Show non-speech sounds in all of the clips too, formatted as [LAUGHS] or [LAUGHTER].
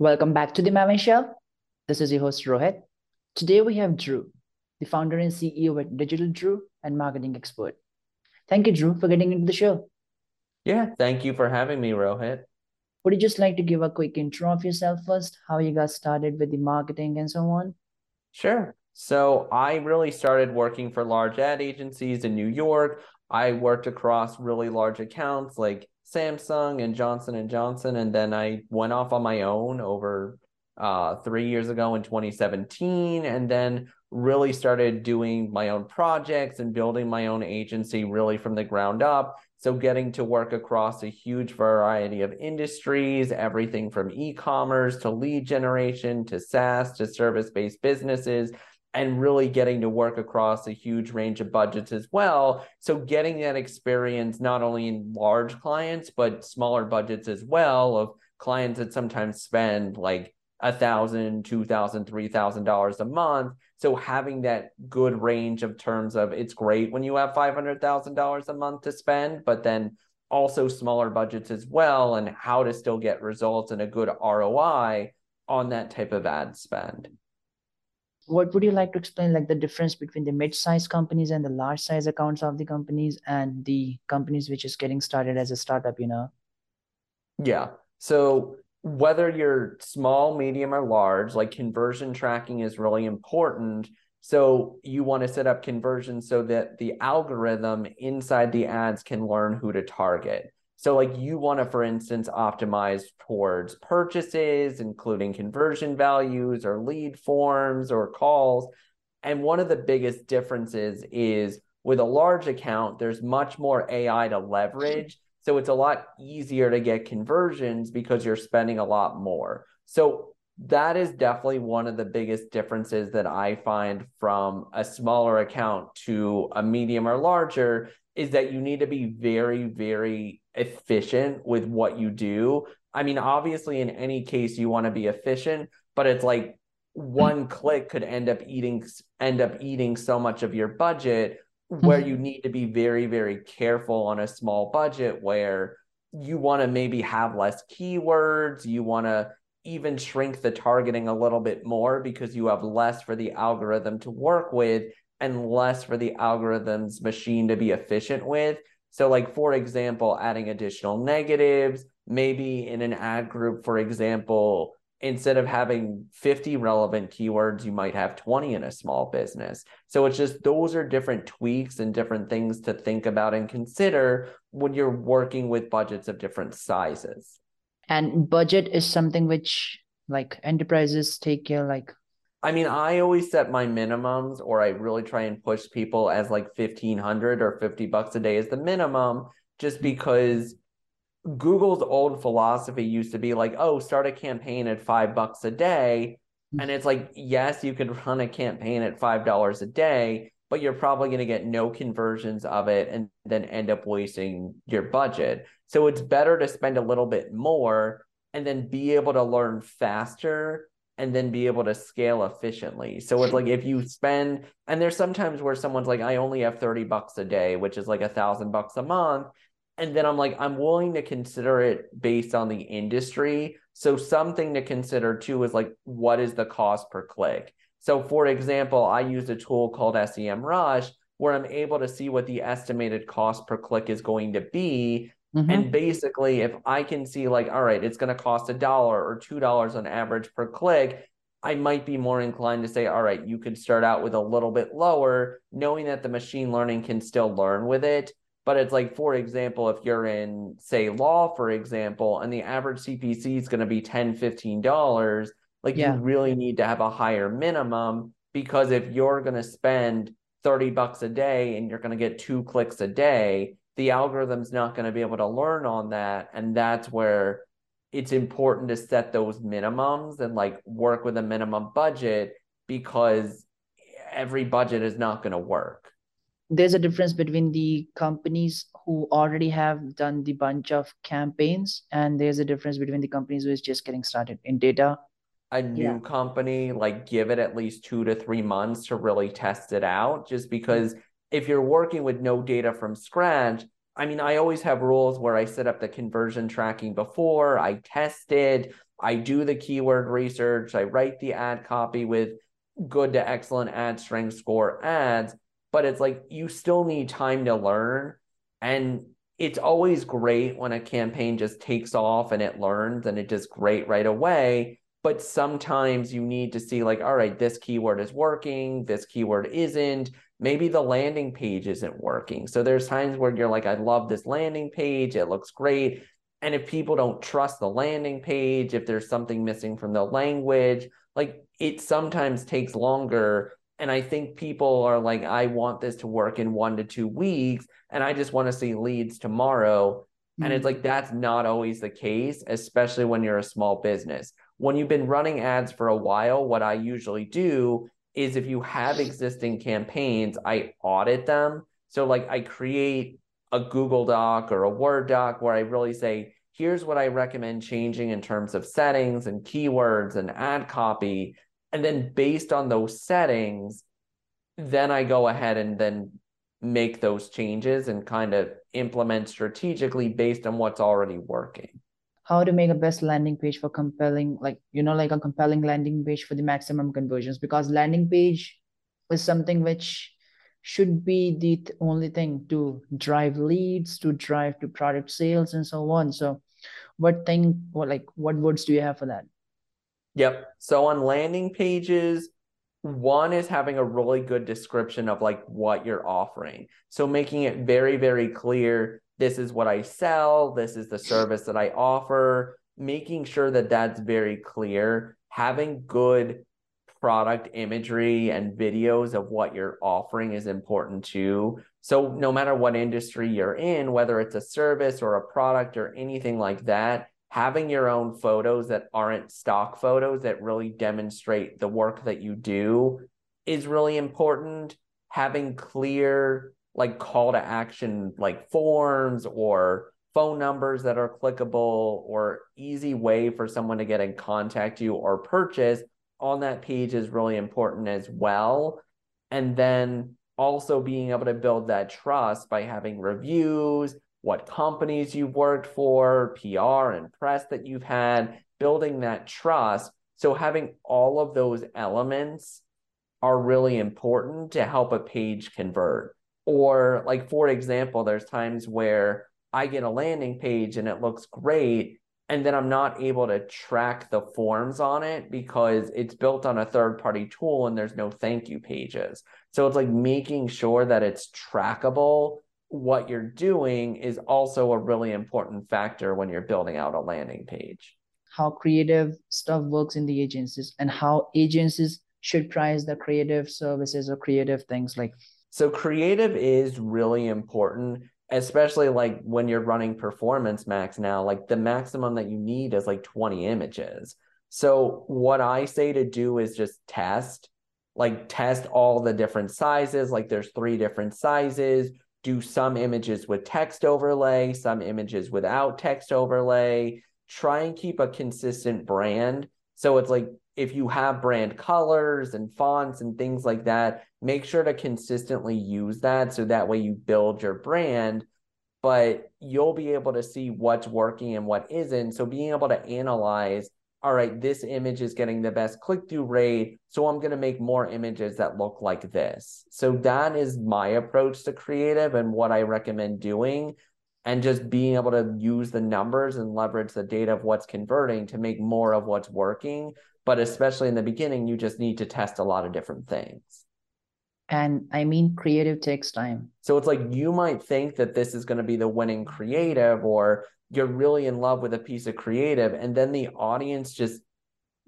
Welcome back to the Maven Show. This is your host Rohit. Today we have Drew, the founder and CEO at Digital Drew and marketing expert. Thank you, Drew, for getting into the show. Yeah, thank you for having me, Rohit. Would you just like to give a quick intro of yourself first, how you got started with the marketing and so on? Sure. So I really started working for large ad agencies in New York. I worked across really large accounts like Samsung and Johnson and Johnson, and then I went off on my own over uh, three years ago in 2017, and then really started doing my own projects and building my own agency really from the ground up. So, getting to work across a huge variety of industries, everything from e commerce to lead generation to SaaS to service based businesses, and really getting to work across a huge range of budgets as well. So, getting that experience not only in large clients, but smaller budgets as well of clients that sometimes spend like a thousand, two thousand, three thousand dollars a month. So having that good range of terms of it's great when you have five hundred thousand dollars a month to spend, but then also smaller budgets as well, and how to still get results and a good ROI on that type of ad spend. What would you like to explain, like the difference between the mid-sized companies and the large-size accounts of the companies and the companies which is getting started as a startup? You know. Yeah. So whether you're small, medium, or large, like conversion tracking is really important. So you want to set up conversions so that the algorithm inside the ads can learn who to target. So, like you want to, for instance, optimize towards purchases, including conversion values or lead forms or calls. And one of the biggest differences is with a large account, there's much more AI to leverage so it's a lot easier to get conversions because you're spending a lot more. So that is definitely one of the biggest differences that I find from a smaller account to a medium or larger is that you need to be very, very efficient with what you do. I mean, obviously, in any case, you want to be efficient, but it's like one click could end up eating end up eating so much of your budget where you mm-hmm. need to be very very careful on a small budget where you want to maybe have less keywords you want to even shrink the targeting a little bit more because you have less for the algorithm to work with and less for the algorithm's machine to be efficient with so like for example adding additional negatives maybe in an ad group for example instead of having 50 relevant keywords, you might have 20 in a small business. So it's just those are different tweaks and different things to think about and consider when you're working with budgets of different sizes. And budget is something which like enterprises take care like I mean, I always set my minimums or I really try and push people as like 1500 or 50 bucks a day as the minimum just mm-hmm. because Google's old philosophy used to be like, oh, start a campaign at five bucks a day. And it's like, yes, you could [LAUGHS] run a campaign at five dollars a day, but you're probably going to get no conversions of it and then end up wasting your budget. So it's better to spend a little bit more and then be able to learn faster and then be able to scale efficiently. So it's like if you spend, and there's sometimes where someone's like, I only have 30 bucks a day, which is like a thousand bucks a month and then I'm like, I'm willing to consider it based on the industry. So something to consider too is like, what is the cost per click? So for example, I use a tool called SEMrush where I'm able to see what the estimated cost per click is going to be. Mm-hmm. And basically, if I can see like, all right, it's going to cost a dollar or two dollars on average per click, I might be more inclined to say, all right, you could start out with a little bit lower, knowing that the machine learning can still learn with it. But it's like, for example, if you're in, say, law, for example, and the average CPC is going to be $10, $15, like yeah. you really need to have a higher minimum because if you're going to spend 30 bucks a day and you're going to get two clicks a day, the algorithm's not going to be able to learn on that. And that's where it's important to set those minimums and like work with a minimum budget because every budget is not going to work there's a difference between the companies who already have done the bunch of campaigns and there's a difference between the companies who is just getting started in data a new yeah. company like give it at least two to three months to really test it out just because if you're working with no data from scratch I mean, I always have rules where I set up the conversion tracking before, I test it, I do the keyword research, I write the ad copy with good to excellent ad strength score ads, but it's like you still need time to learn. And it's always great when a campaign just takes off and it learns and it does great right away. But sometimes you need to see, like, all right, this keyword is working, this keyword isn't. Maybe the landing page isn't working. So there's times where you're like, I love this landing page, it looks great. And if people don't trust the landing page, if there's something missing from the language, like it sometimes takes longer. And I think people are like, I want this to work in one to two weeks, and I just want to see leads tomorrow. Mm-hmm. And it's mm-hmm. like, that's not always the case, especially when you're a small business. When you've been running ads for a while, what I usually do is if you have existing campaigns, I audit them. So, like, I create a Google Doc or a Word doc where I really say, here's what I recommend changing in terms of settings and keywords and ad copy. And then based on those settings, then I go ahead and then make those changes and kind of implement strategically based on what's already working. How to make a best landing page for compelling, like, you know, like a compelling landing page for the maximum conversions because landing page is something which should be the only thing to drive leads, to drive to product sales, and so on. So what thing what like what words do you have for that? Yep. So on landing pages one is having a really good description of like what you're offering. So making it very very clear this is what i sell this is the service that i offer making sure that that's very clear having good product imagery and videos of what you're offering is important too. So, no matter what industry you're in, whether it's a service or a product or anything like that, having your own photos that aren't stock photos that really demonstrate the work that you do is really important. Having clear, like, call to action, like forms or phone numbers that are clickable or easy way for someone to get in contact you or purchase on that page is really important as well. And then also being able to build that trust by having reviews, what companies you've worked for, PR and press that you've had, building that trust. So having all of those elements are really important to help a page convert. Or like for example, there's times where I get a landing page and it looks great and then I'm not able to track the forms on it because it's built on a third party tool and there's no thank you pages. So it's like making sure that it's trackable. What you're doing is also a really important factor when you're building out a landing page. How creative stuff works in the agencies and how agencies should price the creative services or creative things like so creative is really important especially like when you're running performance max now like the maximum that you need is like 20 images. So what i say to do is just test like test all the different sizes like there's three different sizes. Do some images with text overlay some images without text overlay. Try and keep a consistent brand. So it's like if you have brand colors and fonts and things like that, make sure to consistently use that so that way you build your brand, but you'll be able to see what's working and what isn't. So being able to analyze, all right, this image is getting the best click through rate. So I'm going to make more images that look like this. So that is my approach to creative and what I recommend doing. And just being able to use the numbers and leverage the data of what's converting to make more of what's working but especially in the beginning you just need to test a lot of different things. And i mean creative takes time. So it's like you might think that this is going to be the winning creative or you're really in love with a piece of creative and then the audience just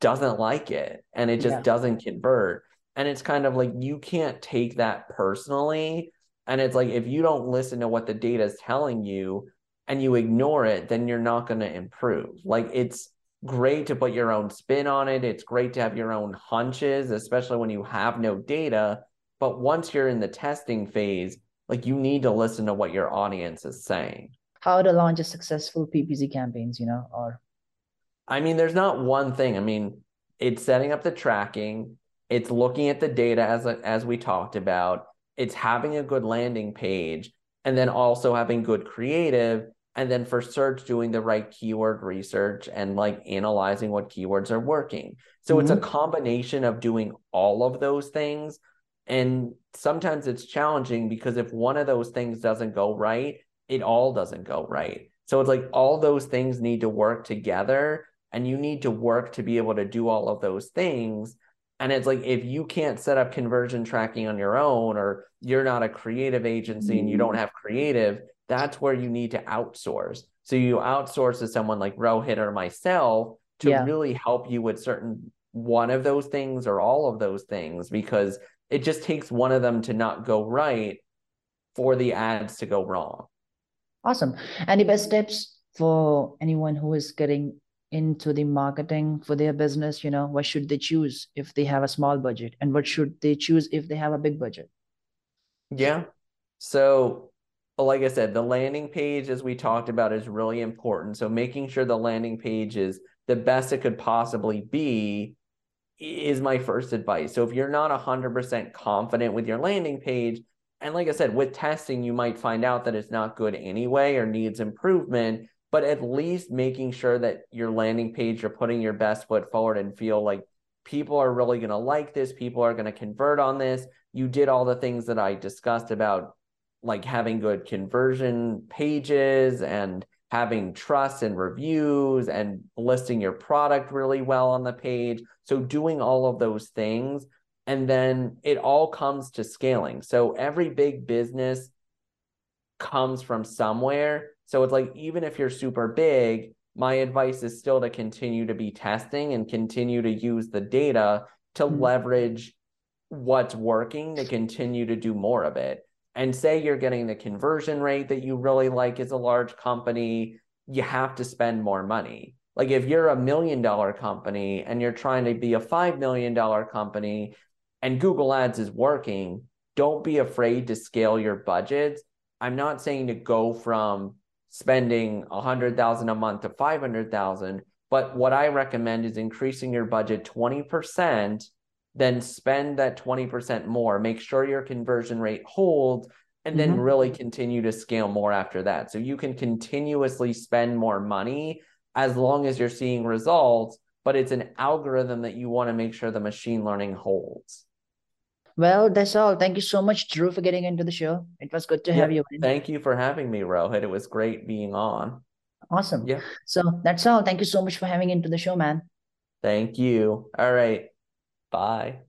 doesn't like it and it just yeah. doesn't convert. And it's kind of like you can't take that personally. And it's like if you don't listen to what the data is telling you and you ignore it then you're not going to improve. Like it's great to put your own spin on it. It's great to have your own hunches, especially when you have no data. But once you're in the testing phase, like you need to listen to what your audience is saying. How to launch a successful PPC campaigns, you know, or I mean, there's not one thing. I mean, it's setting up the tracking, it's looking at the data as as we talked about, it's having a good landing page, and then also having good creative and then for search doing the right keyword research and like analyzing what keywords are working so mm-hmm. it's a mm-hmm. combination of doing all of those things and sometimes it's challenging because if one of those things doesn't go right it all doesn't go right so it's like all those things need to work together and you need to work to be able to do all of those things and it's like if you can't set up conversion tracking on your own or you're not a creative agency and you don't mm-hmm. have creative that's where you need to outsource. So you outsource to someone like Rohit or myself to yeah. really help you with certain one of those things or all of those things because it just takes one of them to not go right for the ads to go wrong. Awesome. Any best tips for anyone who is getting into the marketing for their business? You know, what should they choose if they have a small budget and what should they choose if they have a big budget? Yeah. So like I said, the landing page, as we talked about, is really important. So making sure the landing page is the best it could possibly be is my first advice. So if you're not 100% confident with your landing page, and like I said, with testing, you might find out that it's not good anyway or needs improvement, but at least making sure that your landing page, you're putting your best foot forward and feel like people are really going to like this, people are going to convert on this. You did all the things that I discussed about like having good conversion pages and having trust and reviews and listing your product really well on the page. So doing all of those things. And then it all comes to scaling. So every big business comes from somewhere. So it's like, even if you're super big, my advice is still to continue to be testing and continue to use the data to mm-hmm. leverage what's working to continue to do more of it and say you're getting the conversion rate that you really like as a large company, you have to spend more money. Like if you're a million dollar company and you're trying to be a $5 million company and Google Ads is working, don't be afraid to scale your budgets. I'm not saying to go from spending a hundred thousand a month to 500,000, but what I recommend is increasing your budget 20% then spend that 20% more, make sure your conversion rate holds, and then mm-hmm. really continue to scale more after that. So you can continuously spend more money as long as you're seeing results, but it's an algorithm that you want to make sure the machine learning holds. Well, that's all. Thank you so much, Drew, for getting into the show. It was good to yeah, have you. In. Thank you for having me, Rohit. It was great being on. Awesome. Yeah. So that's all. Thank you so much for having into the show, man. Thank you. All right. Bye.